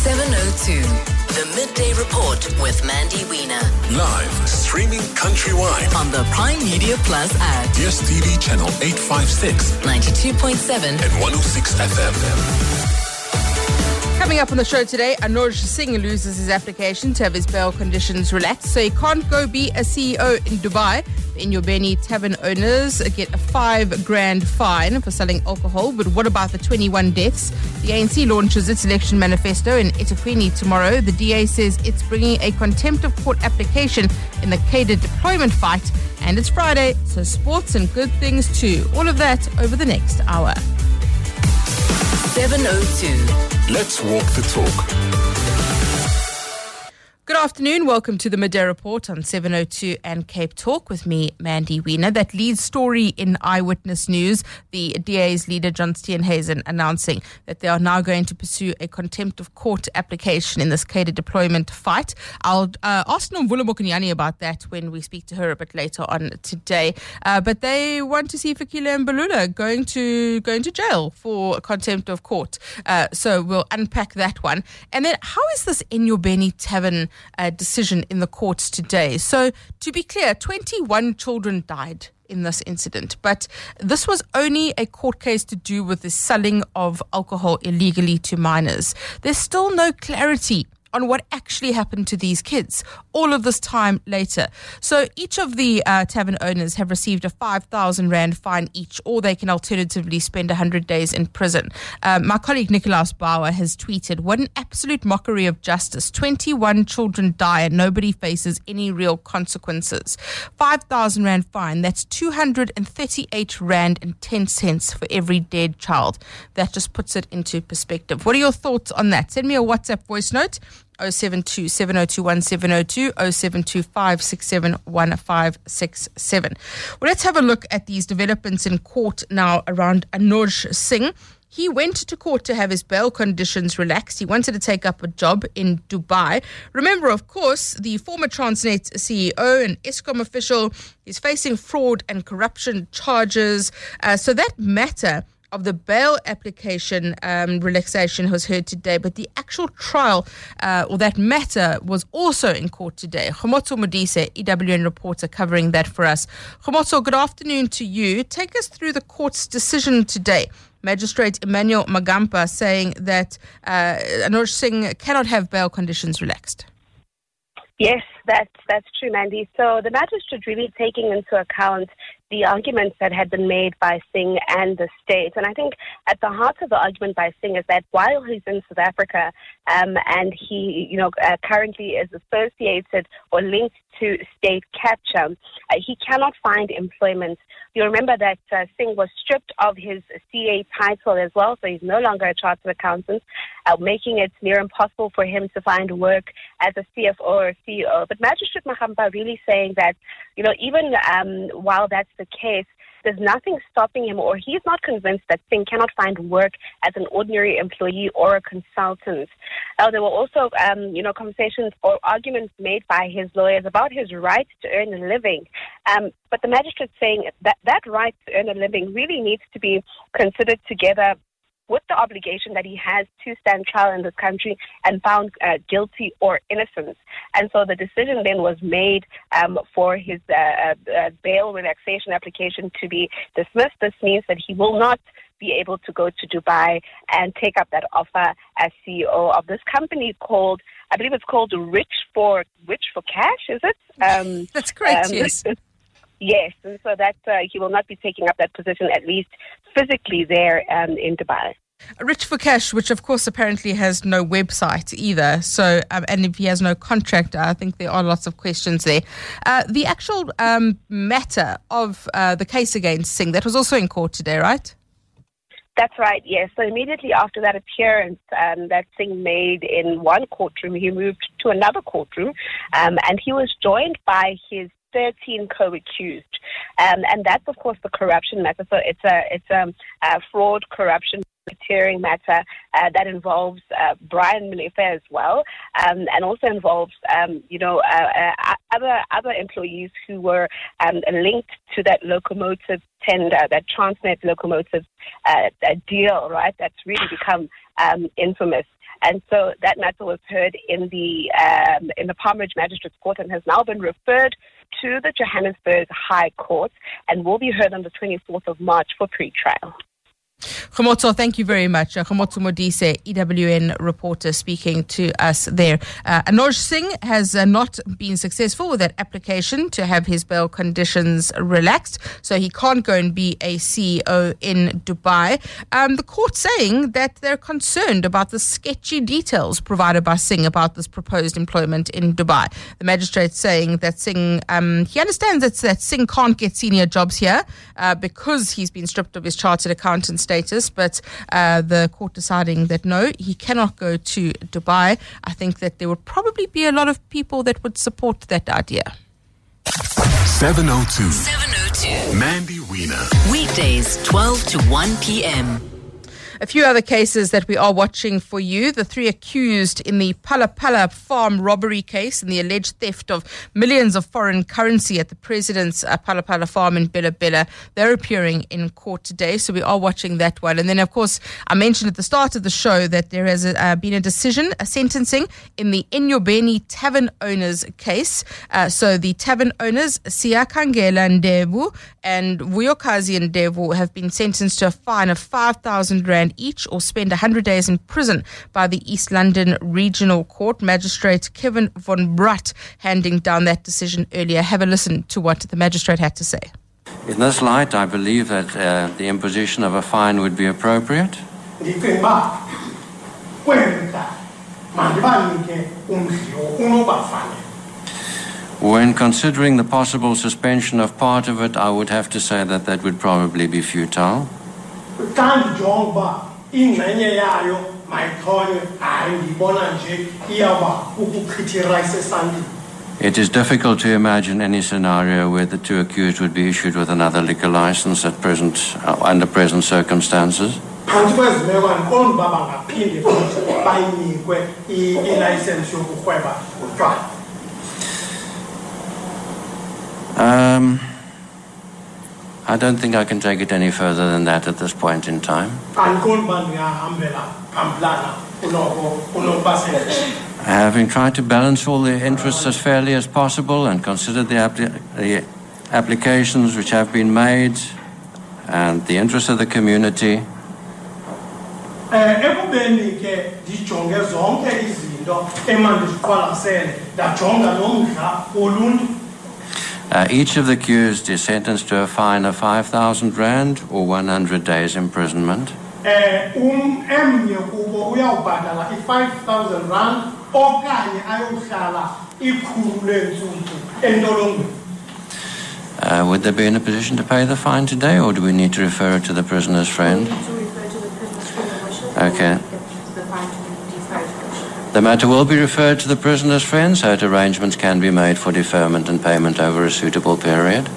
702. The Midday Report with Mandy Wiener. Live, streaming countrywide. On the Primedia Plus app. Yes, TV channel 856 92.7. and 106 FM. Coming up on the show today, Anoj Singh loses his application to have his bail conditions relaxed, so he can't go be a CEO in Dubai. The Enyobeni tavern owners get a five grand fine for selling alcohol. But what about the 21 deaths? The ANC launches its election manifesto in eThekwini tomorrow. The DA says it's bringing a contempt of court application in the cadre deployment fight. And it's Friday, so sports and good things too. All of that over the next hour. 702. Let's walk the talk. Good afternoon. Welcome to the Midday Report on 702 and Cape Talk with me, Mandy Wiener. That lead story in Eyewitness News, the DA's leader, John Steenhuisen, announcing that they are now going to pursue a contempt of court application in this cadre deployment fight. I'll uh, ask Nomvula Mokonyane about that when we speak to her a bit later on today. Uh, but they want to see Fikile Mbalula going to going to jail for contempt of court. Uh, so we'll unpack that one. And then how is this Enyobeni Tavern uh, decision in the courts today? So to be clear, 21 children died in this incident, but this was only a court case to do with the selling of alcohol illegally to minors. There's still no clarity on what actually happened to these kids all of this time later. So each of the uh, tavern owners have received a 5,000 Rand fine each, or they can alternatively spend 100 days in prison. Um, my colleague Nickolaus Bauer has tweeted, What an absolute mockery of justice. 21 children die and nobody faces any real consequences. 5,000 Rand fine, that's 238 Rand and 10 cents for every dead child. That just puts it into perspective. What are your thoughts on that? Send me a WhatsApp voice note. 072 702 1702 072 567 1567. Well, let's have a look at these developments in court now around Anoj Singh. He went to court to have his bail conditions relaxed. He wanted to take up a job in Dubai. Remember, of course, the former Transnet CEO and Eskom official is facing fraud and corruption charges. Uh, so that matter of the bail application um, relaxation was heard today, but the actual trial uh, or that matter was also in court today. Khomotso Modise, EWN reporter, covering that for us. Khomotso, good afternoon to you. Take us through the court's decision today. Magistrate Emmanuel Magampa saying that uh, Singh cannot have bail conditions relaxed. Yes, that's that's true, Mandy. So the magistrate really taking into account the arguments that had been made by Singh and the state, and I think at the heart of the argument by Singh is that while he's in South Africa um, and he, you know, uh, currently is associated or linked to state capture, uh, he cannot find employment. You remember that uh, Singh was stripped of his CA title as well, so he's no longer a chartered accountant, uh, making it near impossible for him to find work as a CFO or CEO. But Magistrate Mahamba really saying that, you know, even um, while that's the case, there's nothing stopping him, or he's not convinced that Singh cannot find work as an ordinary employee or a consultant. Uh, there were also, um, you know, conversations or arguments made by his lawyers about his right to earn a living. Um, but the magistrate saying that that right to earn a living really needs to be considered together with the obligation that he has to stand trial in this country and found uh, guilty or innocent. And so the decision then was made um, for his uh, uh, bail relaxation application to be dismissed. This means that he will not be able to go to Dubai and take up that offer as CEO of this company called, I believe it's called Rich for Rich for Cash, is it? Um, That's correct, um, yes. Yes, and so that uh, he will not be taking up that position at least physically there um, in Dubai. Rich for Cash, which of course apparently has no website either. So, um, and if he has no contract, I think there are lots of questions there. Uh, the actual um, matter of uh, the case against Singh that was also in court today, right? That's right, yes. So immediately after that appearance um, that Singh made in one courtroom, he moved to another courtroom um, and he was joined by his 13 co-accused. Um, and that's, of course, the corruption matter. So it's a, it's a, a fraud, corruption racketeering matter uh, that involves uh, Brian Molefe as well, um, and also involves, um, you know, uh, uh, other other employees who were um, linked to that locomotive tender, that Transnet locomotive uh, deal, right? That's really become um, infamous. And so that matter was heard in the um, in the Palm Ridge Magistrates Court and has now been referred to the Johannesburg High Court and will be heard on the 24th of March for pre-trial. Khomotso, thank you very much. Uh, Modise, EWN reporter, speaking to us there. Uh, Anoj Singh has uh, not been successful with that application to have his bail conditions relaxed, so he can't go and be a CEO in Dubai. Um, the court saying that they're concerned about the sketchy details provided by Singh about this proposed employment in Dubai. The magistrate saying that Singh, um, he understands that, that Singh can't get senior jobs here uh, because he's been stripped of his chartered accountant status, but uh, the court deciding that no, he cannot go to Dubai. I think that there would probably be a lot of people that would support that idea. 702. 702. Mandy Wiener. Weekdays, 12 to 1 p.m. A few other cases that we are watching for you. The three accused in the Phala farm robbery case and the alleged theft of millions of foreign currency at the president's uh, Phala farm in Bela Bela. They're appearing in court today, so we are watching that one. And then, of course, I mentioned at the start of the show that there has uh, been a decision, a sentencing in the Enyobeni tavern owners case. Uh, so the tavern owners, Siyakhangela Ndevu and Vuyokazi Ndevu, have been sentenced to a fine of 5,000 Rand each or spend 100 days in prison by the East London Regional Court. Magistrate Kevin von Brutt handing down that decision earlier. Have a listen to what the magistrate had to say. In this light, I believe that uh, the imposition of a fine would be appropriate. When considering the possible suspension of part of it, I would have to say that that would probably be futile. Xa ndijonga uba ingxenye yayo mayithonywe hayi ndiyibona nje iyawuba ukuchithira isesandini It is difficult to imagine any scenario where the two accused would be issued with another liquor license at present, uh, under present circumstances. phantsi I don't think I can take it any further than that at this point in time. andiqondi uba ndingahambela phambilana kunoko kunokuba sendlini Having tried to balance all the interests as fairly as possible and considered the, appli- the applications which have been made and the interests of the community, uh, each of the accused is sentenced to a fine of 5,000 Rand or 100 days imprisonment. um um kubo uyawubhatala i-5000 rand okanye ayohlala ikhulu leentsuku entolongweni Uh, would they be in a position to pay the fine today or do we need to refer it to the prisoner's friend? to refer to the prisoner's criminal. Okay. The fine to be deferred. The matter will be referred to the prisoner's friends, so that arrangements can be made for deferment and payment over a suitable period.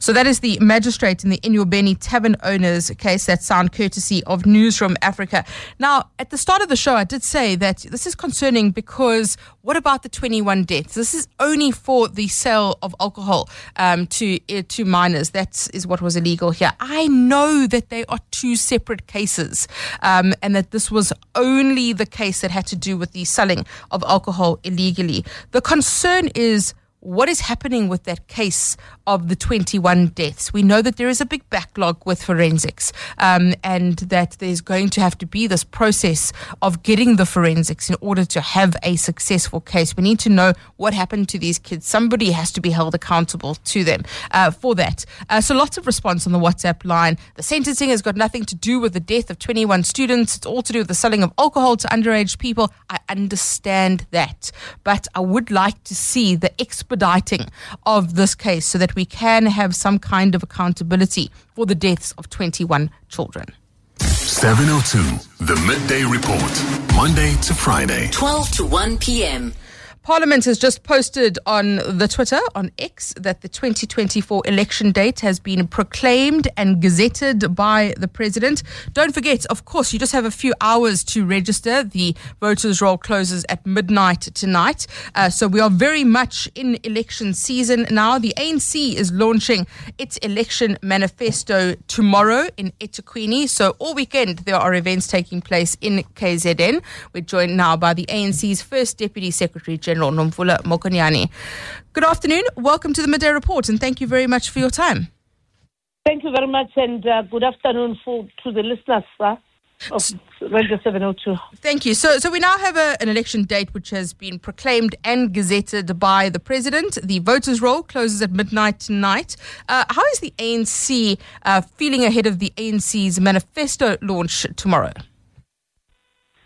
So that is the magistrate in the Enyobeni Tavern Owners case. That sound courtesy of Newsroom Africa. Now, at the start of the show, I did say that this is concerning because what about the 21 deaths? This is only for the sale of alcohol um, to uh, to minors. That is what was illegal here. I know that they are two separate cases, um, and that this was only the case that had to do with the selling of alcohol illegally. The concern is what is happening with that case of the 21 deaths? We know that there is a big backlog with forensics um, and that there's going to have to be this process of getting the forensics in order to have a successful case. We need to know what happened to these kids. Somebody has to be held accountable to them uh, for that. Uh, so lots of response on the WhatsApp line. The sentencing has got nothing to do with the death of 21 students. It's all to do with the selling of alcohol to underage people. I understand that. But I would like to see the expediting of this case so that we can have some kind of accountability for the deaths of 21 children. 702. The Midday Report. Monday to Friday. 12 to 1 p.m. Parliament has just posted on the Twitter on X that the 2024 election date has been proclaimed and gazetted by the president. Don't forget, of course, you just have a few hours to register. The voters' roll closes at midnight tonight. Uh, so we are very much in election season now. The ANC is launching its election manifesto tomorrow in eThekwini. So all weekend there are events taking place in KZN. We're joined now by the ANC's first Deputy Secretary General, Nomvula Mokonyane. Good afternoon. Welcome to the Midday Report and thank you very much for your time. Thank you very much, and uh, good afternoon for, to the listeners uh, of Radio 702. Thank you. So, so we now have a, an election date which has been proclaimed and gazetted by the president. The voters' roll closes at midnight tonight. Uh, how is the ANC uh, feeling ahead of the ANC's manifesto launch tomorrow?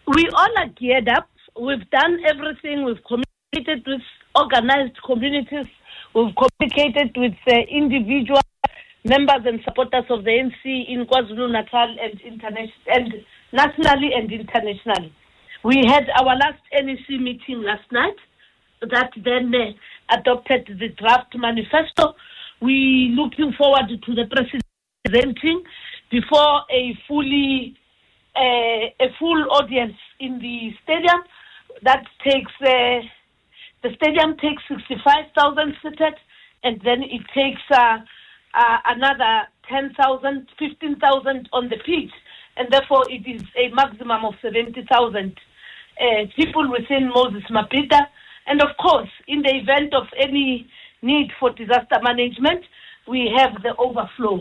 We all are geared up. We've done everything. We've communicated with organized communities. We've communicated with uh, individual members and supporters of the NC in KwaZulu Natal and and nationally and internationally. We had our last NEC meeting last night that then uh, adopted the draft manifesto. We looking forward to the presenting before a fully uh, a full audience in the stadium. That takes uh, the stadium takes sixty five thousand seated, and then it takes uh, uh, another 10,000, 15,000 on the pitch, and therefore it is a maximum of 70,000 uh, people within Moses Mabhida. And of course, in the event of any need for disaster management, we have the overflow.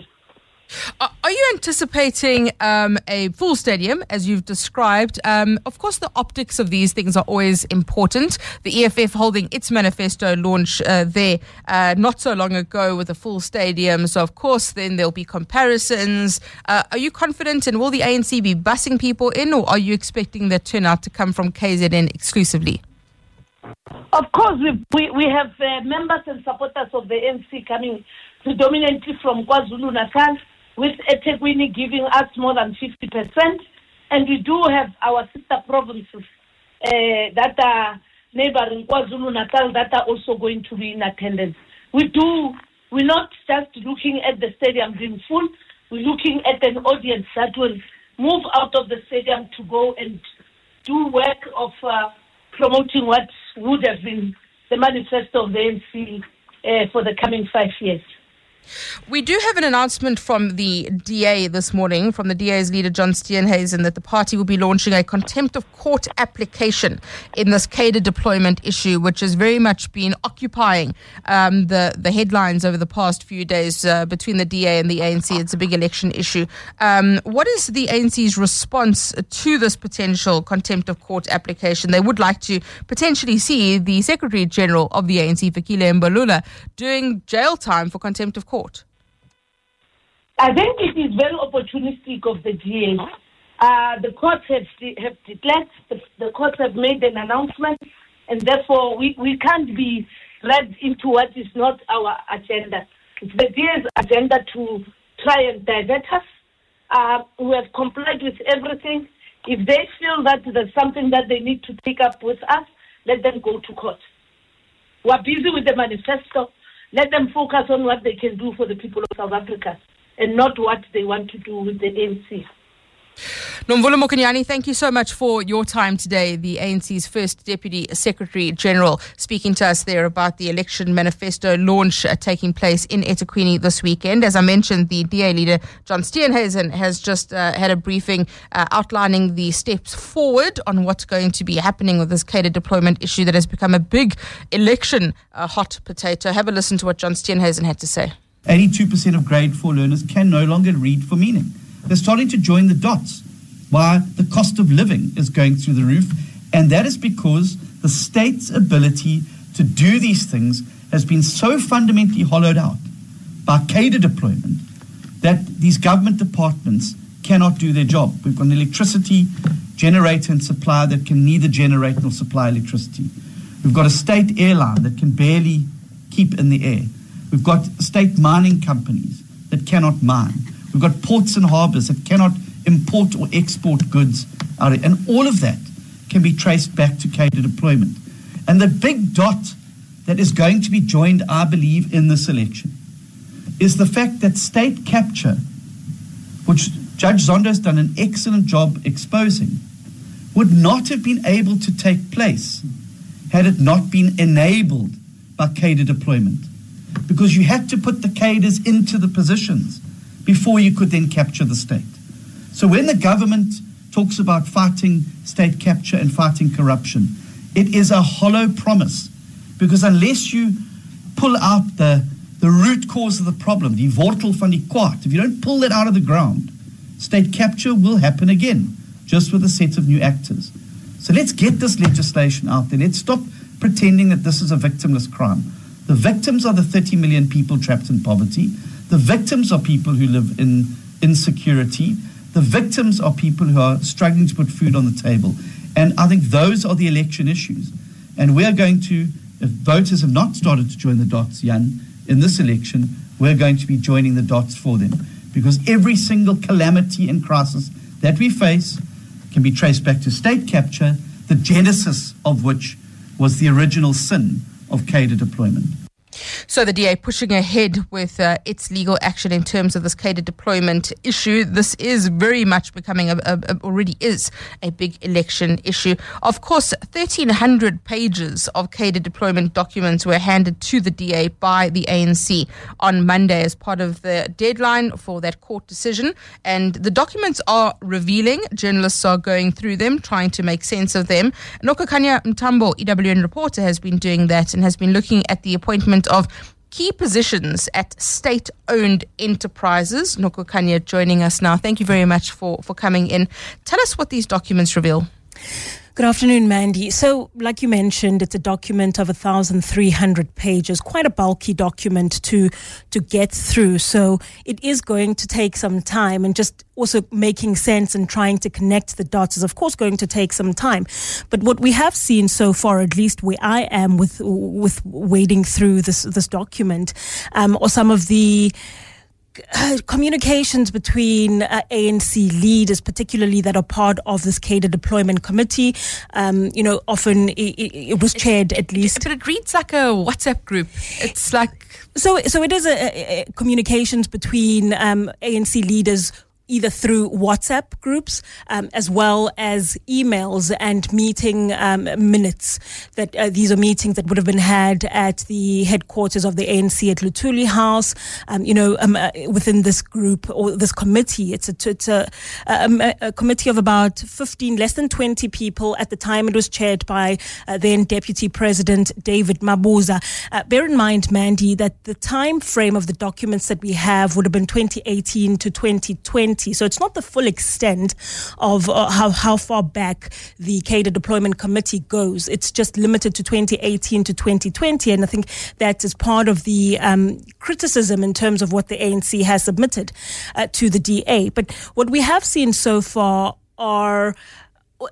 Are you anticipating um, a full stadium, as you've described? Um, of course, the optics of these things are always important. The EFF holding its manifesto launch uh, there uh, not so long ago with a full stadium. So, of course, then there'll be comparisons. Uh, are you confident and will the ANC be bussing people in, or are you expecting the turnout to come from KZN exclusively? Of course, we, we, we have uh, members and supporters of the ANC coming predominantly from KwaZulu Natal with eThekwini giving us more than 50%. And we do have our sister provinces uh, that are neighboring KwaZulu Natal that are also going to be in attendance. We do, we're not just looking at the stadium being full, we're looking at an audience that will move out of the stadium to go and do work of uh, promoting what would have been the manifesto of the ANC uh, for the coming five years. We do have an announcement from the DA this morning, from the DA's leader, John Steenhuisen, that the party will be launching a contempt of court application in this cadre deployment issue, which has very much been occupying um, the, the headlines over the past few days uh, between the DA and the ANC. It's a big election issue. Um, what is the ANC's response to this potential contempt of court application? They would like to potentially see the Secretary General of the ANC, Fikile Mbalula, doing jail time for contempt of court court? I think it is very opportunistic of the DA. Uh, the courts have, have declared, the, the courts have made an announcement, and therefore we, we can't be led into what is not our agenda. It's the DA's agenda to try and divert us. Uh, we have complied with everything. If they feel that there's something that they need to take up with us, let them go to court. We're busy with the manifesto. Let them focus on what they can do for the people of South Africa and not what they want to do with the ANC. Nomvula Mokonyane, thank you so much for your time today. The ANC's first Deputy Secretary General speaking to us there about the election manifesto launch uh, taking place in eThekwini this weekend. As I mentioned, the DA leader, John Steenhuisen, has just uh, had a briefing uh, outlining the steps forward on what's going to be happening with this cadre deployment issue that has become a big election uh, hot potato. Have a listen to what John Steenhuisen had to say. 82% of grade 4 learners can no longer read for meaning. They're starting to join the dots why the cost of living is going through the roof. And that is because the state's ability to do these things has been so fundamentally hollowed out by cadre deployment that these government departments cannot do their job. We've got an electricity generator and supplier that can neither generate nor supply electricity. We've got a state airline that can barely keep in the air. We've got state mining companies that cannot mine. We've got ports and harbors that cannot import or export goods out of, and all of that can be traced back to cadre deployment. And the big dot that is going to be joined, I believe, in this election is the fact that state capture, which Judge Zondo has done an excellent job exposing, would not have been able to take place had it not been enabled by cadre deployment. Because you had to put the cadres into the positions before you could then capture the state. So when the government talks about fighting state capture and fighting corruption, it is a hollow promise. Because unless you pull out the, the root cause of the problem, the wortel van die kwaad, if you don't pull that out of the ground, state capture will happen again, just with a set of new actors. So let's get this legislation out there. Let's stop pretending that this is a victimless crime. The victims are the 30 million people trapped in poverty. The victims are people who live in insecurity. The victims are people who are struggling to put food on the table. And I think those are the election issues. And we're going to, if voters have not started to join the dots, Jan, in this election, we're going to be joining the dots for them. Because every single calamity and crisis that we face can be traced back to state capture, the genesis of which was the original sin of cadre deployment. So the DA pushing ahead with uh, its legal action in terms of this cadre deployment issue. This is very much becoming a, a, a, already is a big election issue. Of course, 1,300 pages of cadre deployment documents were handed to the DA by the ANC on Monday as part of the deadline for that court decision. And the documents are revealing. Journalists are going through them, trying to make sense of them. Nokukhanya Mntambo, EWN reporter, has been doing that and has been looking at the appointment of key positions at state owned enterprises. Nokukhanya joining us now. Thank you very much for, for coming in. Tell us what these documents reveal. Good afternoon, Mandy. So, like you mentioned, it's a document of 1,300 pages, quite a bulky document to to get through. So, it is going to take some time, and just also making sense and trying to connect the dots is, of course, going to take some time. But what we have seen so far, at least where I am with with wading through this this document, um, or some of the communications between uh, ANC leaders, particularly that are part of this cadre deployment committee. Um, you know, often it, it, was chaired at least. But it reads like a WhatsApp group. It's like. So, so it is a, a communications between um, ANC leaders either through WhatsApp groups um, as well as emails and meeting um, minutes. That uh, these are meetings that would have been had at the headquarters of the ANC at Luthuli House. Um, you know, um, uh, within this group or this committee, it's a, it's a, um, a, a, committee of about 15, less than 20 people. At the time, it was chaired by uh, then Deputy President David Mabuza. Uh, bear in mind, Mandy, that the time frame of the documents that we have would have been 2018 to 2020. So it's not the full extent of uh, how, how far back the cadre deployment committee goes. It's just limited to 2018 to 2020. And I think that is part of the um, criticism in terms of what the ANC has submitted uh, to the DA. But what we have seen so far are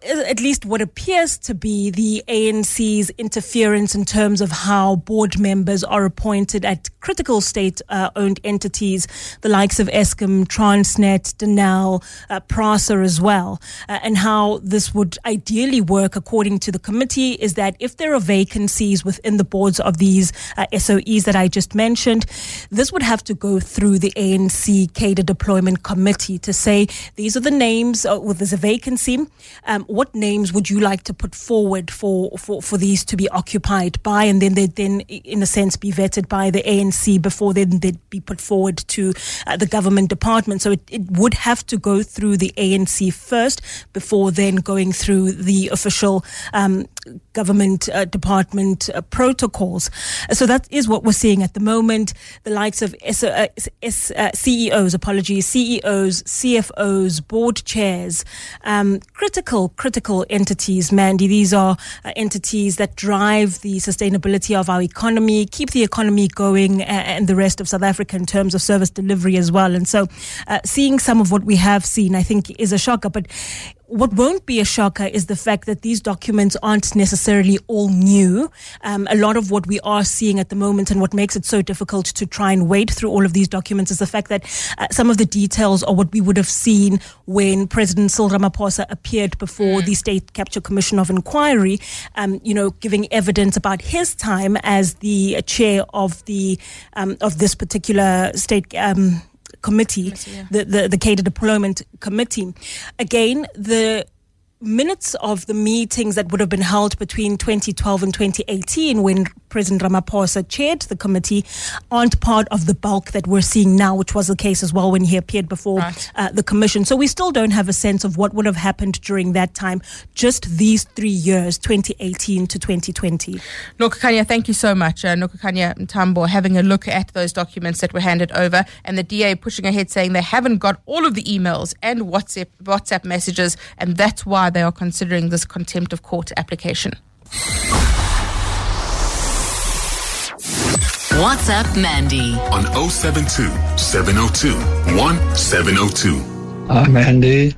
at least what appears to be the ANC's interference in terms of how board members are appointed at critical state uh, owned entities, the likes of Eskom, Transnet, Denel, uh, PRASA as well, uh, and how this would ideally work according to the committee is that if there are vacancies within the boards of these uh, SOEs that I just mentioned, this would have to go through the ANC cadre deployment committee to say these are the names, uh, well, there's a vacancy. Um, what names would you like to put forward for, for, for these to be occupied by? And then they'd then, in a sense, be vetted by the ANC ANC before then they'd be put forward to uh, the government department. So it, it would have to go through the ANC first before then going through the official um, government uh, department uh, protocols. So that is what we're seeing at the moment. The likes of S- uh, S- uh, CEOs, apologies, CEOs, CFOs, board chairs, um, critical, critical entities, Mandy. These are uh, entities that drive the sustainability of our economy, keep the economy going, and the rest of South Africa in terms of service delivery as well. And so, uh, seeing some of what we have seen, I think, is a shocker. But what won't be a shocker is the fact that these documents aren't necessarily all new. Um, a lot of what we are seeing at the moment and what makes it so difficult to try and wade through all of these documents is the fact that uh, some of the details are what we would have seen when President Cyril Ramaphosa appeared before the State Capture Commission of Inquiry, um, you know, giving evidence about his time as the chair of the um, of this particular state um, committee, the, the, the cadre deployment committee. Again, the minutes of the meetings that would have been held between 2012 and 2018 when President Ramaphosa chaired the committee aren't part of the bulk that we're seeing now, which was the case as well when he appeared before Right. uh, the commission. So we still don't have a sense of what would have happened during that time, just these three years, 2018 to 2020. Nokukhanya, thank you so much. Uh, Nokukhanya Mntambo having a look at those documents that were handed over, and the DA pushing ahead saying they haven't got all of the emails and WhatsApp, WhatsApp messages, and that's why they are considering this contempt of court application. What's up, Mandy. on 072 702 1702. Ah, Mandy.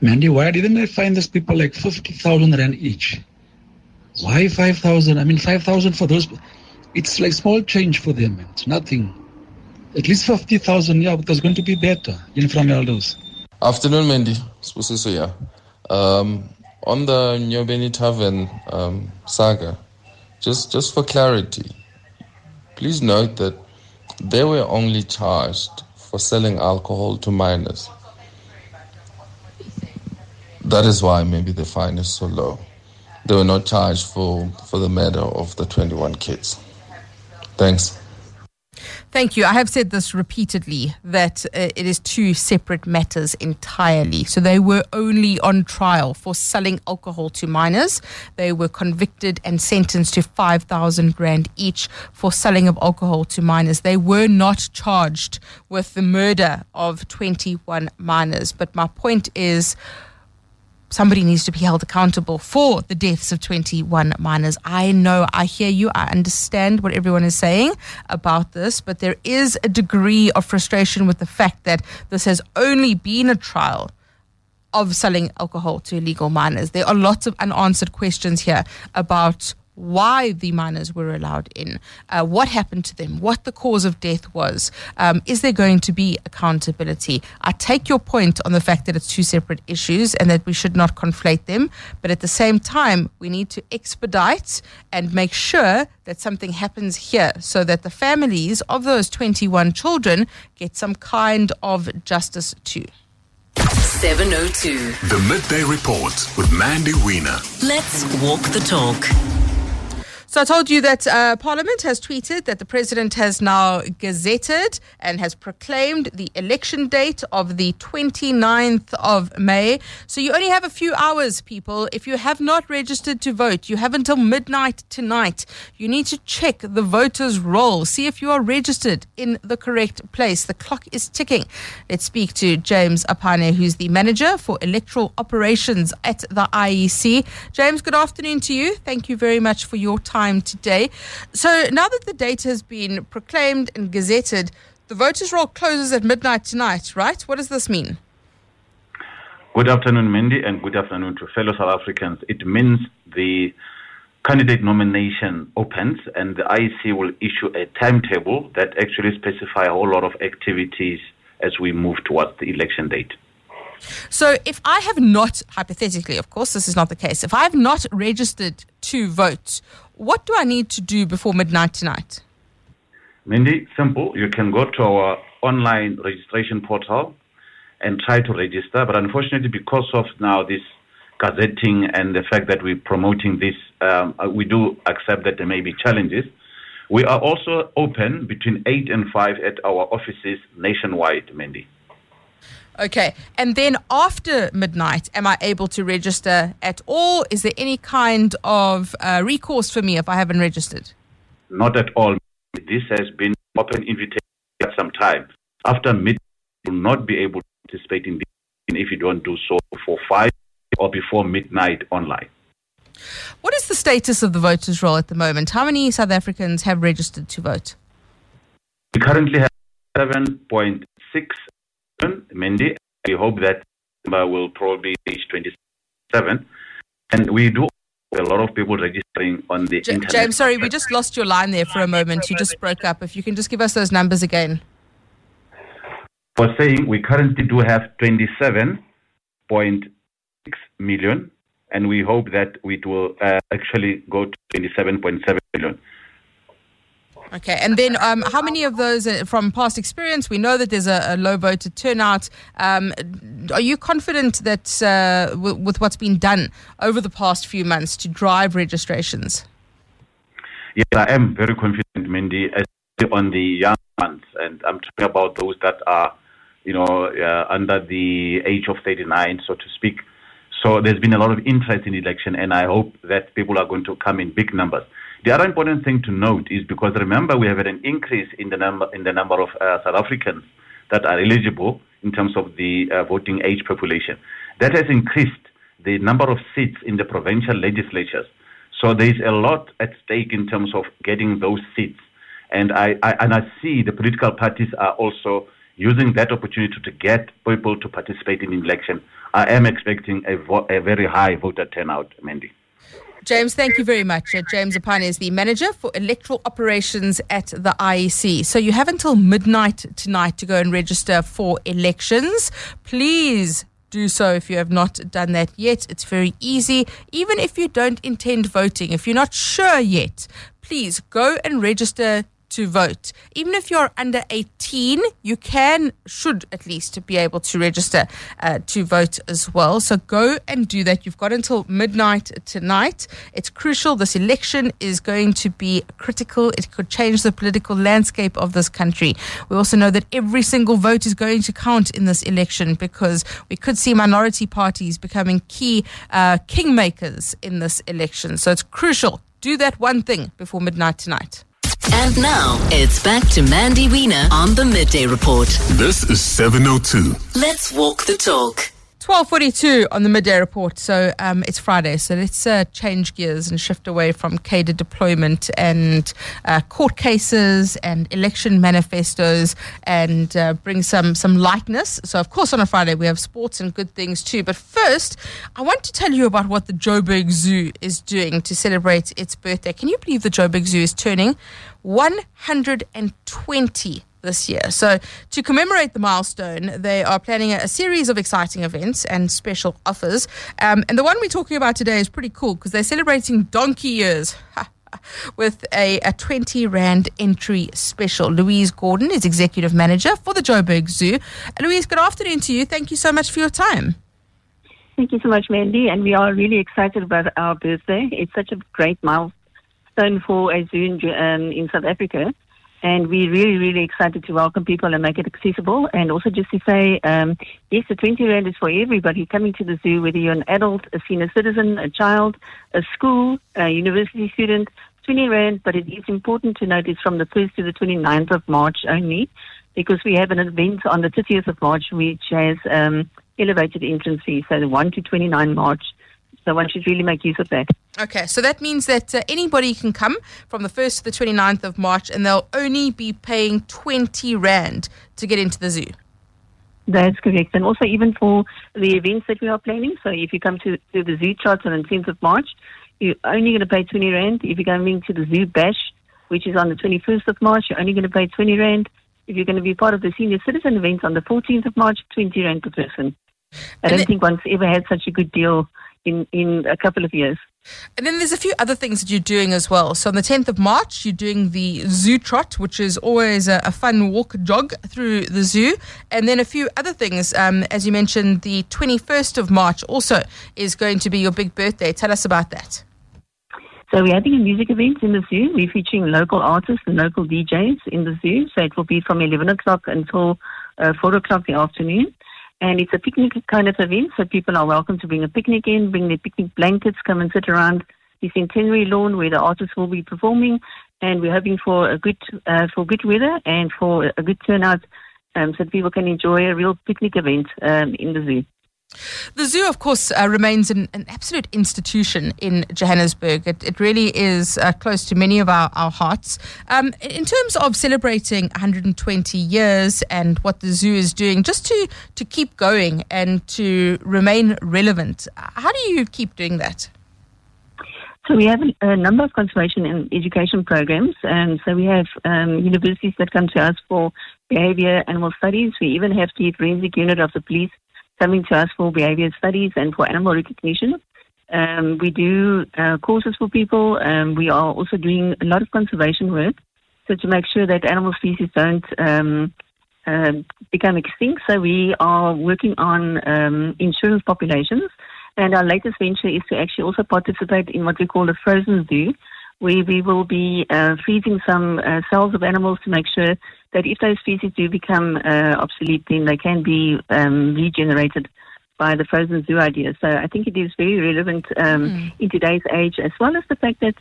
Mandy, why didn't I find these people like 50,000 rand each? Why 5,000? I mean, 5,000 for those. It's like small change for them. It's nothing. At least 50,000, yeah, because it's going to be better in from Aldos. Afternoon, Mandy. Spusiso here. Um, on the Nyobeni Tavern um, saga, just just for clarity, please note that they were only charged for selling alcohol to minors. That is why maybe the fine is so low. They were not charged for, for the murder of the 21 kids. Thanks. Thank you. I have said this repeatedly that uh, it is two separate matters entirely. So they were only on trial for selling alcohol to minors. They were convicted and sentenced to 5,000 Rand each for selling of alcohol to minors. They were not charged with the murder of 21 minors. But my point is somebody needs to be held accountable for the deaths of 21 minors. I know, I hear you, I understand what everyone is saying about this, but there is a degree of frustration with the fact that this has only been a trial of selling alcohol to illegal minors. There are lots of unanswered questions here about why the minors were allowed in, uh, what happened to them, what the cause of death was. Um, is there going to be accountability? I take your point on the fact that it's two separate issues and that we should not conflate them, but at the same time, we need to expedite and make sure that something happens here so that the families of those 21 children get some kind of justice too. 702. The Midday Report with Mandy Wiener. Let's walk the talk. So I told you that uh, Parliament has tweeted that the president has now gazetted and has proclaimed the election date of the 29th of May. So you only have a few hours, people. If you have not registered to vote, you have until midnight tonight. You need to check the voters' roll, see if you are registered in the correct place. The clock is ticking. Let's speak to James Apane, who's the manager for electoral operations at the IEC. James, good afternoon to you. Thank you very much for your time today. So now that the date has been proclaimed and gazetted, the voters' roll closes at midnight tonight, right? What does this mean? Good afternoon, Mindy, and good afternoon to fellow South Africans. It means the candidate nomination opens and the IEC will issue a timetable that actually specify a whole lot of activities as we move towards the election date. So if I have not, hypothetically, of course, this is not the case, if I have not registered to vote, what do I need to do before midnight tonight? Mindy, simple. You can go to our online registration portal and try to register. But unfortunately, because of now this gazetting and the fact that we're promoting this, um, uh, we do accept that there may be challenges. We are also open between 8 and 5 at our offices nationwide, Mindy. Okay. And then after midnight, am I able to register at all? Is there any kind of uh, recourse for me if I haven't registered? Not at all. This has been open invitation for some time. After midnight, you will not be able to participate in this if you don't do so before 5 or before midnight online. What is the status of the voters' roll at the moment? How many South Africans have registered to vote? We currently have 7.6 Mindy. We hope that number will probably reach 27. And we do a lot of people registering on the J- internet. James, sorry, we just lost your line there for a moment. You just broke up. If you can just give us those numbers again. Was saying we currently do have 27.6 million, and we hope that it will uh, actually go to 27.7 million. Okay, and then um, how many of those, uh, from past experience, we know that there's a, a low voter turnout. Um, are you confident that uh, w- with what's been done over the past few months to drive registrations? Yes, I am very confident, Mindy, on the young ones, and I'm talking about those that are, you know, uh, under the age of 39, so to speak. So there's been a lot of interest in the election, and I hope that people are going to come in big numbers. The other important thing to note is because remember we have had an increase in the number in the number of uh, South Africans that are eligible in terms of the uh, voting age population. That has increased the number of seats in the provincial legislatures. So there is a lot at stake in terms of getting those seats, and I, I and I see the political parties are also using that opportunity to get people to participate in the election. I am expecting a, vo- a very high voter turnout, Mandy. James, thank you very much. Uh, James Apane is the manager for electoral operations at the IEC. So you have until midnight tonight to go and register for elections. Please do so if you have not done that yet. It's very easy. Even if you don't intend voting, if you're not sure yet, please go and register to vote. Even if you're under 18, you can, should at least be able to register uh, to vote as well. So go and do that. You've got until midnight tonight. It's crucial. This election is going to be critical. It could change the political landscape of this country. We also know that every single vote is going to count in this election because we could see minority parties becoming key uh, kingmakers in this election. So it's crucial. Do that one thing before midnight tonight. And now it's back to Mandy Wiener on the Midday Report. This is 702. Let's walk the talk. 1242 on the midday report. So um, it's Friday, so let's uh, change gears and shift away from cadre deployment and uh, court cases and election manifestos and uh, bring some, some lightness. So, of course, on a Friday we have sports and good things too. But first, I want to tell you about what the Joburg Zoo is doing to celebrate its birthday. Can you believe the Joburg Zoo is turning 120 this year. So, to commemorate the milestone, they are planning a, a series of exciting events and special offers. Um, and the one we're talking about today is pretty cool because they're celebrating donkey years. With a, a 20 Rand entry special. Louise Gordon is executive manager for the Joburg Zoo. Louise, good afternoon to you. Thank you so much for your time. Thank you so much, Mandy. And we are really excited about our birthday. It's such a great milestone for a zoo in, um, in South Africa. And we're really, really excited to welcome people and make it accessible. And also just to say, um, yes, the 20 Rand is for everybody coming to the zoo, whether you're an adult, a senior citizen, a child, a school, a university student, 20 Rand. But it is important to note it's from the 1st to the 29th of March only, because we have an event on the 30th of March, which has um, elevated entrance fees, so the 1 to 29 March. So one should really make use of that. Okay, so that means that uh, anybody can come from the 1st to the 29th of March and they'll only be paying 20 Rand to get into the zoo. That's correct. And also even for the events that we are planning. So if you come to, to the Zoo Charts on the 10th of March, you're only going to pay 20 Rand. If you're coming to the Zoo Bash, which is on the 21st of March, you're only going to pay 20 Rand. If you're going to be part of the Senior Citizen event on the 14th of March, 20 Rand per person. I don't think one's ever had such a good deal in, in a couple of years. And then there's a few other things that you're doing as well. So on the 10th of March, you're doing the Zoo Trot, which is always a, a fun walk jog through the zoo. And then a few other things. Um, as you mentioned, the 21st of March also is going to be your big birthday. Tell us about that. So we're having a music event in the zoo. We're featuring local artists and local DJs in the zoo. So it will be from 11 o'clock until uh, 4 o'clock in the afternoon. And it's a picnic kind of event, so people are welcome to bring a picnic in, bring their picnic blankets, come and sit around the centenary lawn where the artists will be performing. And we're hoping for a good uh, for good weather and for a good turnout, um, so that people can enjoy a real picnic event um, in the zoo. The zoo, of course, uh, remains an, an, absolute institution in Johannesburg. It, it really is uh, close to many of our, our hearts. Um, in terms of celebrating 120 years and what the zoo is doing, just to, to keep going and to remain relevant, how do you keep doing that? So we have a number of conservation and education programs, and so we have um, universities that come to us for behavior animal studies. We even have the forensic unit of the police coming to us for behavior studies and for animal recognition. Um, we do uh, courses for people. Um, we are also doing a lot of conservation work, so to make sure that animal species don't um, uh, become extinct. So we are working on um, insurance populations, and our latest venture is to actually also participate in what we call a frozen zoo, where we will be uh, freezing some uh, cells of animals to make sure that if those species do become uh, obsolete, then they can be um, regenerated by the frozen zoo idea. So I think it is very relevant um, mm. in today's age, as well as the fact that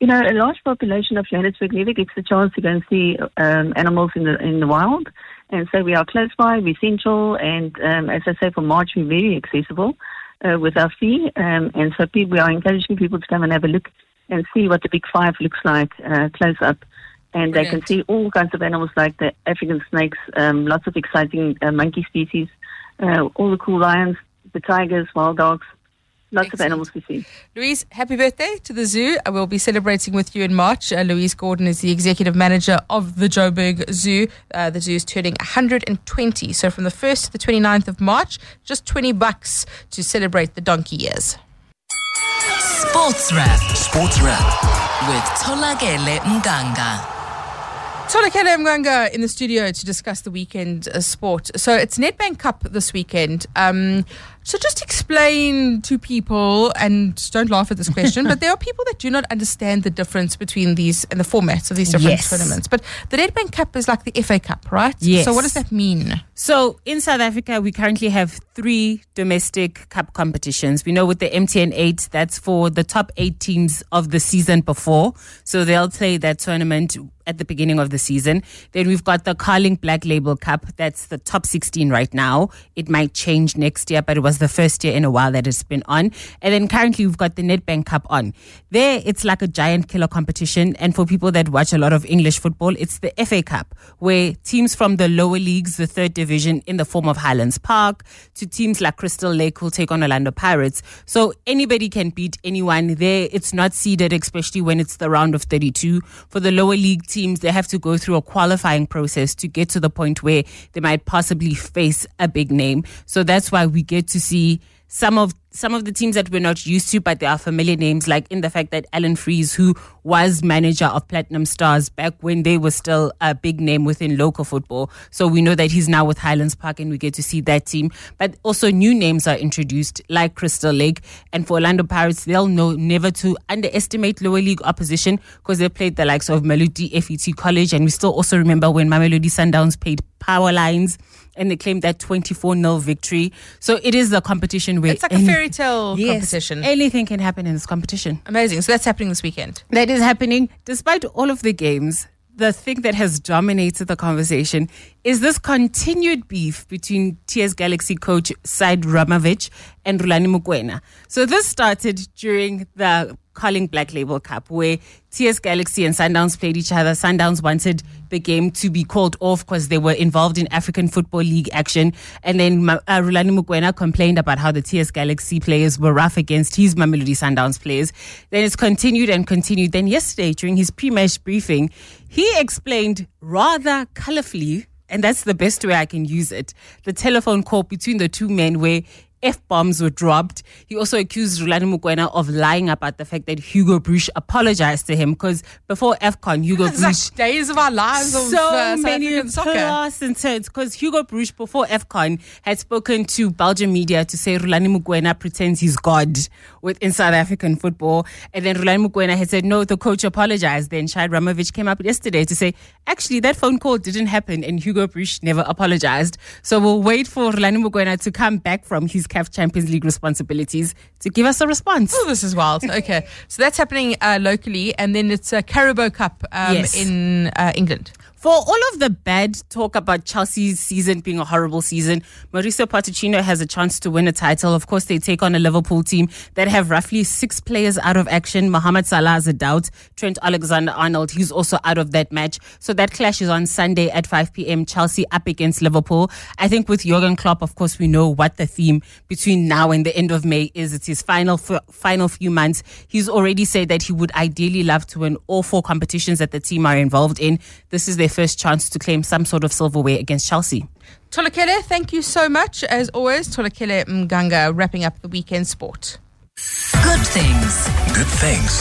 you know a large population of Johannesburg never gets the chance to go and see um, animals in the in the wild, and so we are close by, we're central, and um, as I say, for March we're very accessible. Uh, with our fee, um, and so we are encouraging people to come and have a look and see what the big five looks like uh, close up and Brilliant. they can see all kinds of animals like the African snakes, um, lots of exciting uh, monkey species, uh, all the cool lions, the tigers, wild dogs. Lots Excellent. of animals to see. Louise, happy birthday to the zoo. I will be celebrating with you in March. Uh, Louise Gordon is the executive manager of the Joburg Zoo. Uh, the zoo is turning 120. So from the 1st to the 29th of March, just 20 bucks to celebrate the donkey years. Sports Wrap. Sports Wrap. With Tholakele Mganga. Tholakele Mganga in the studio to discuss the weekend uh, sport. So it's Nedbank Cup this weekend. Um, so just explain to people, and don't laugh at this question, but there are people that do not understand the difference between these and the formats of these different yes. tournaments. But the Nedbank Cup is like the FA Cup, right? Yes. So what does that mean? So in South Africa, we currently have three domestic cup competitions. We know with the MTN 8, that's for the top eight teams of the season before. So they'll play that tournament at the beginning of the season. Then we've got the Carling Black Label Cup. That's the top 16 right now. It might change next year, but it was the first year in a while that it's been on. And then currently we've got the Nedbank Cup on. There, it's like a giant killer competition. And for people that watch a lot of English football, it's the FA Cup, where teams from the lower leagues, the third division in the form of Highlands Park, to teams like Crystal Lake will take on Orlando Pirates. So anybody can beat anyone there. It's not seeded, especially when it's the round of 32. For the lower league teams, they have to go through a qualifying process to get to the point where they might possibly face a big name. So that's why we get to see some of some of the teams that we're not used to, but they are familiar names, like in the fact that Alan Freese, who was manager of Platinum Stars back when they were still a big name within local football. So we know that he's now with Highlands Park and we get to see that team. But also new names are introduced, like Crystal Lake. And for Orlando Pirates, they'll know never to underestimate lower league opposition because they played the likes of Mamelodi FET College. And we still also remember when Mamelodi Sundowns played Power Lines and they claimed that 24 0 victory. So it is a competition where. It's like a fairy tale yes, competition. Anything can happen in this competition. Amazing. So that's happening this weekend. That is happening. Despite all of the games, the thing that has dominated the conversation is this continued beef between TS Galaxy coach Sead Ramovic and Rhulani Mokwena. So this started during the Carling Black Label Cup, where TS Galaxy and Sundowns played each other. Sundowns wanted the game to be called off because they were involved in African Football League action. And then uh, Rhulani Mokwena complained about how the TS Galaxy players were rough against his Mamelodi Sundowns players. Then it's continued and continued. Then yesterday, during his pre-match briefing, he explained rather colorfully and that's the best way I can use it. The telephone call between the two men where F bombs were dropped. He also accused Rhulani Mokwena of lying about the fact that Hugo Broos apologized to him because before AFCON, Hugo it's Like days of our lives so of uh, many plus and turns because Hugo Broos before AFCON had spoken to Belgian media to say Rhulani Mokwena pretends he's God within South African football. And then Rhulani Mokwena had said, no, the coach apologized. Then Sead Ramovic came up yesterday to say, actually, that phone call didn't happen and Hugo Broos never apologized. So we'll wait for Rhulani Mokwena to come back from his CAF Champions League responsibilities to give us a response. Oh, this is wild. Okay. so that's happening uh, locally, and then it's a Carabao Cup um, yes. in uh, England. For all of the bad talk about Chelsea's season being a horrible season, Mauricio Pochettino has a chance to win a title. Of course, they take on a Liverpool team that have roughly six players out of action. Mohamed Salah is a doubt. Trent Alexander-Arnold, he's also out of that match. So that clash is on Sunday at 5 p.m. Chelsea up against Liverpool. I think with Jurgen Klopp, of course, we know what the theme between now and the end of May is. It's his final f- final few months. He's already said that he would ideally love to win all four competitions that the team are involved in. This is their first chance to claim some sort of silverware against Chelsea. Tholakele, thank you so much. As always, Tholakele Mganga wrapping up the weekend sport. Good things Good things.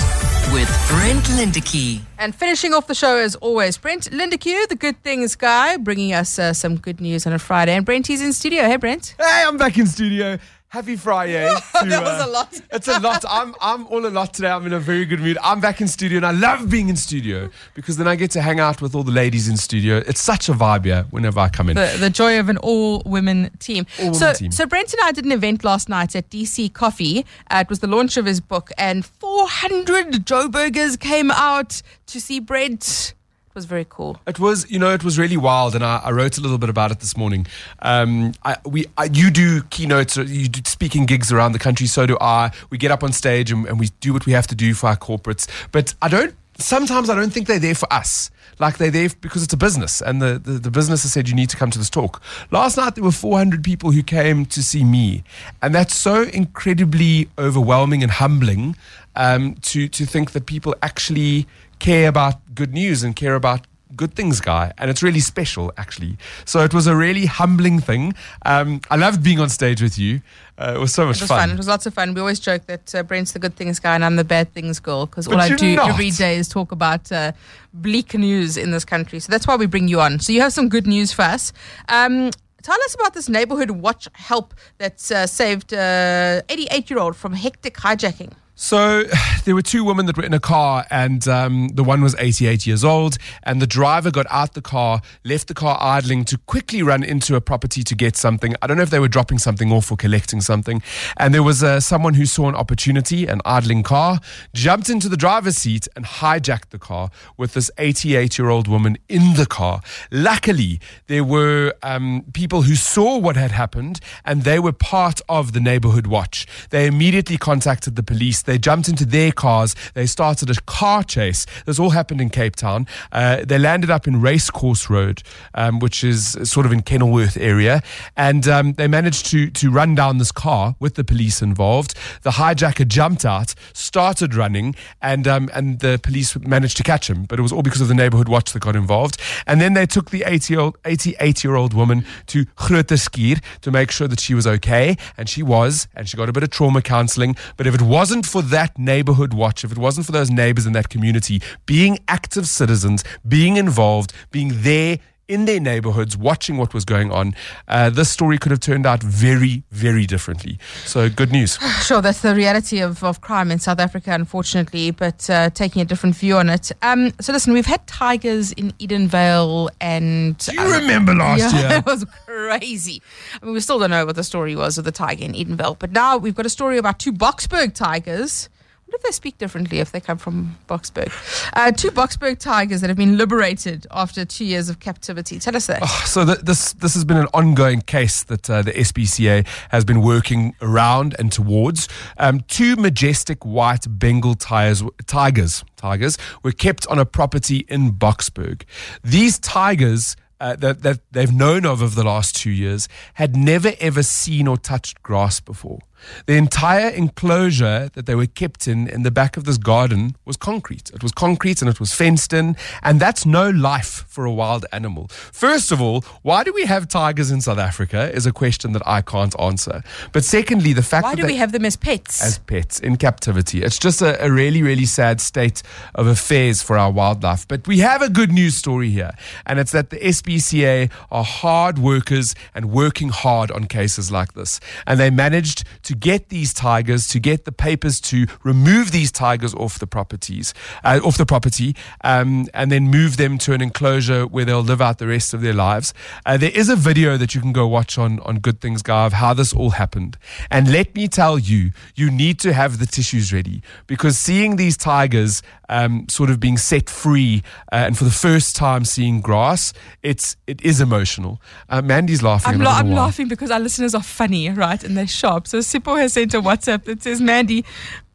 with Brent Lindeque. And finishing off the show as always, Brent Lindeque, the good things guy, bringing us uh, some good news on a Friday. And Brent, he's in studio. Hey, Brent. Hey, I'm back in studio. Happy Friday. to, that was uh, a lot. It's a lot. I'm I'm all a lot today. I'm in a very good mood. I'm back in studio and I love being in studio because then I get to hang out with all the ladies in studio. It's such a vibe here whenever I come in. The, the joy of an all women team. All-women so, team. so Brent and I did an event last night at DC Coffee. Uh, it was the launch of his book, and 400 Joburgers came out to see Brent. It was very cool. It was, you know, it was really wild, and I, I wrote a little bit about it this morning. Um, I, we, I, you do keynotes, you do speaking gigs around the country. So do I. We get up on stage and, and we do what we have to do for our corporates. But I don't. Sometimes I don't think they're there for us. Like they're there because it's a business, and the, the, the business has said you need to come to this talk. Last night there were 400 people who came to see me, and that's so incredibly overwhelming and humbling um, to to think that people actually care about good news and care about good things guy and it's really special actually so it was a really humbling thing um, i loved being on stage with you uh, it was so much It was fun. fun. It was lots of fun. We always joke that uh, Brent's the good things guy and I'm the bad things girl because all I do not. every day is talk about uh, bleak news in this country. So that's why we bring you on. So you have some good news for us. Um, tell us about this neighborhood watch help that's uh, saved 88 year old from hectic hijacking. So there were two women that were in a car, and um, the one was 88 years old, and the driver got out the car, left the car idling to quickly run into a property to get something. I don't know if they were dropping something off or collecting something. And there was uh, someone who saw an opportunity, an idling car, jumped into the driver's seat and hijacked the car with this 88 year old woman in the car. Luckily, there were um, people who saw what had happened, and they were part of the neighborhood watch. They immediately contacted the police. They jumped into their cars. They started a car chase. This all happened in Cape Town. Uh, they landed up in Racecourse Road, um, which is sort of in Kenilworth area, and um, they managed to to run down this car with the police involved. The hijacker jumped out, started running, and um, and the police managed to catch him. But it was all because of the neighborhood watch that got involved. And then they took the 80 old, 88 year old woman to Groote Schuur to make sure that she was okay, and she was, and she got a bit of trauma counseling. But if it wasn't for that neighborhood watch, if it wasn't for those neighbors in that community being active citizens, being involved, being there in their neighborhoods, watching what was going on, uh, this story could have turned out very, very differently. So, good news. Sure, that's the reality of, of crime in South Africa, unfortunately, but uh, taking a different view on it. Um, so, listen, we've had tigers in Edenvale and. Do you remember last yeah, year? It was crazy. I mean, we still don't know what the story was of the tiger in Edenvale, but now we've got a story about two Boksburg tigers. What if they speak differently if they come from Boksburg? Uh, two Boksburg tigers that have been liberated after two years of captivity. Tell us that. Oh, So th- this this has been an ongoing case that uh, the SPCA has been working around and towards. Um, two majestic white Bengal tigers, tigers, tigers were kept on a property in Boksburg. These tigers. Uh, that, that they've known of over the last two years had never ever seen or touched grass before. The entire enclosure that they were kept in, in the back of this garden, was concrete. It was concrete and it was fenced in, and that's no life for a wild animal. First of all, why do we have tigers in South Africa is a question that I can't answer. But secondly, the fact Why that do we have them as pets? as pets in captivity. It's just a, a really, really sad state of affairs for our wildlife. But we have a good news story here, and it's that the SPCA are hard workers and working hard on cases like this. And they managed to to get these tigers, to get the papers to remove these tigers off the properties, uh, off the property, um, and then move them to an enclosure where they'll live out the rest of their lives. Uh, there is a video that you can go watch on on Good Things Guy of how this all happened. And let me tell you, you need to have the tissues ready because seeing these tigers um, sort of being set free uh, and for the first time seeing grass, it's it is emotional. Uh, Mandy's laughing. I'm, la- I'm laughing because our listeners are funny, right? And they're sharp. So Sipho has sent a WhatsApp that says, Mandy,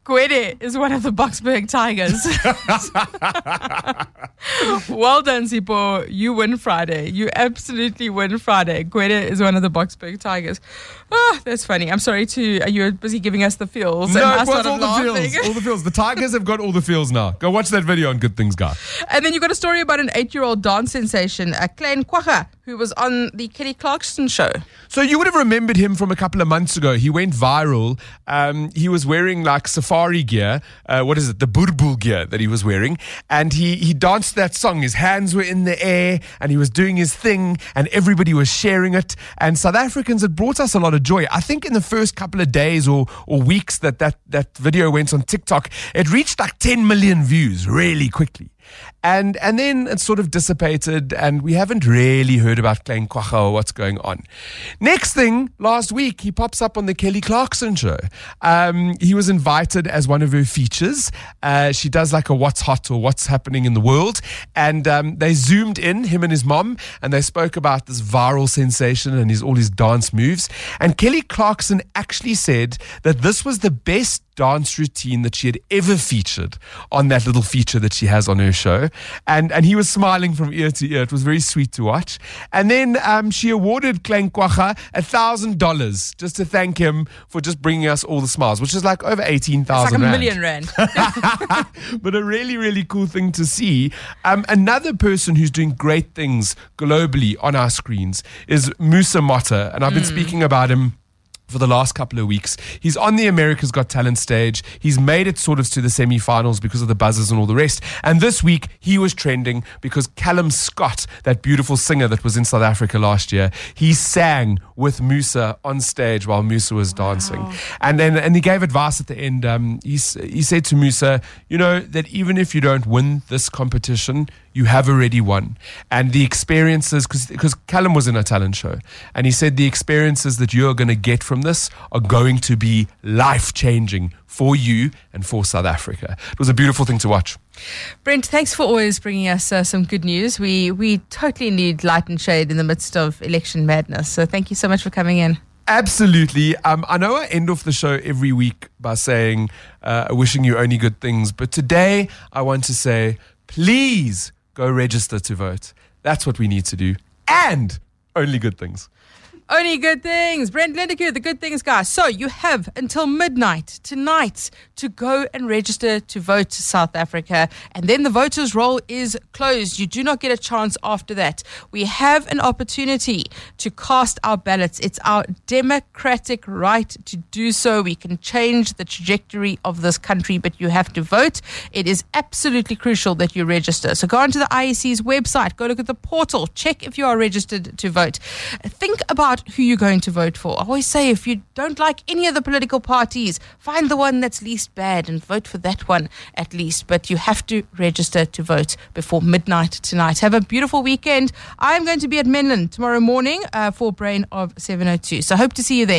Gwede is one of the Boksburg Tigers. well done, Sipho. You win Friday. You absolutely win Friday. Gwede is one of the Boksburg Tigers. Oh, that's funny. I'm sorry to. Are you busy giving us the feels? No, it was all the feels. All the feels. The Tigers have got all the feels now. Go watch that video on Good Things Guy. And then you've got a story about an eight-year-old dance sensation, Klein Kwacha, who was on the Kelly Clarkson show. So you would have remembered him from a couple of months ago. He went viral. Um, he was wearing like safari gear. Uh, what is it? The Burbul gear that he was wearing. And he, he danced that song. His hands were in the air and he was doing his thing and everybody was sharing it. And South Africans, it brought us a lot of joy. I think in the first couple of days or, or weeks that, that that video went on TikTok, it reached like 10 million views really quickly. And and then it sort of dissipated, and we haven't really heard about Klein Kwacha or what's going on. Next thing, last week, he pops up on the Kelly Clarkson show. Um, he was invited as one of her features. Uh, she does like a what's hot or what's happening in the world. And um, they zoomed in, him and his mom, and they spoke about this viral sensation and his all his dance moves. And Kelly Clarkson actually said that this was the best dance routine that she had ever featured on that little feature that she has on her show. And and he was smiling from ear to ear. It was very sweet to watch. And then um, she awarded Klein Kwacha a thousand dollars just to thank him for just bringing us all the smiles, which is like over eighteen It's like thousand. a million rand. but a really, really cool thing to see. Um, another person who's doing great things globally on our screens is Musa Motha, and I've been Mm. speaking about him for the last couple of weeks. He's on the America's Got Talent stage. He's made it sort of to the semi finals because of the buzzers and all the rest. And this week he was trending because Callum Scott, that beautiful singer that was in South Africa last year, he sang with Musa on stage while Musa was dancing. And then and he gave advice at the end. Um, he, he said to Musa, you know, that even if you don't win this competition, you have already won. And the experiences, because Callum was in a talent show, and he said the experiences that you're going to get from this are going to be life changing for you and for South Africa. It was a beautiful thing to watch. Brent, thanks for always bringing us uh, some good news. We we totally need light and shade in the midst of election madness. So thank you so much for coming in. Absolutely. Um, I know I end off the show every week by saying, uh, wishing you only good things. But today I want to say, please go register to vote. That's what we need to do. And only good things. Only good things. Brent Lindeque, the good things guy. So you have until midnight tonight to go and register to vote to South Africa. And then the voters' roll is closed. You do not get a chance after that. We have an opportunity to cast our ballots. It's our democratic right to do so. We can change the trajectory of this country, but you have to vote. It is absolutely crucial that you register. So go onto the IEC's website, go look at the portal, check if you are registered to vote. Think about who you're going to vote for. I always say if you don't like any of the political parties, find the one that's least bad and vote for that one at least. But you have to register to vote before midnight tonight. Have a beautiful weekend. I'm going to be at Menlyn tomorrow morning uh, for Brain of 702. So hope to see you there.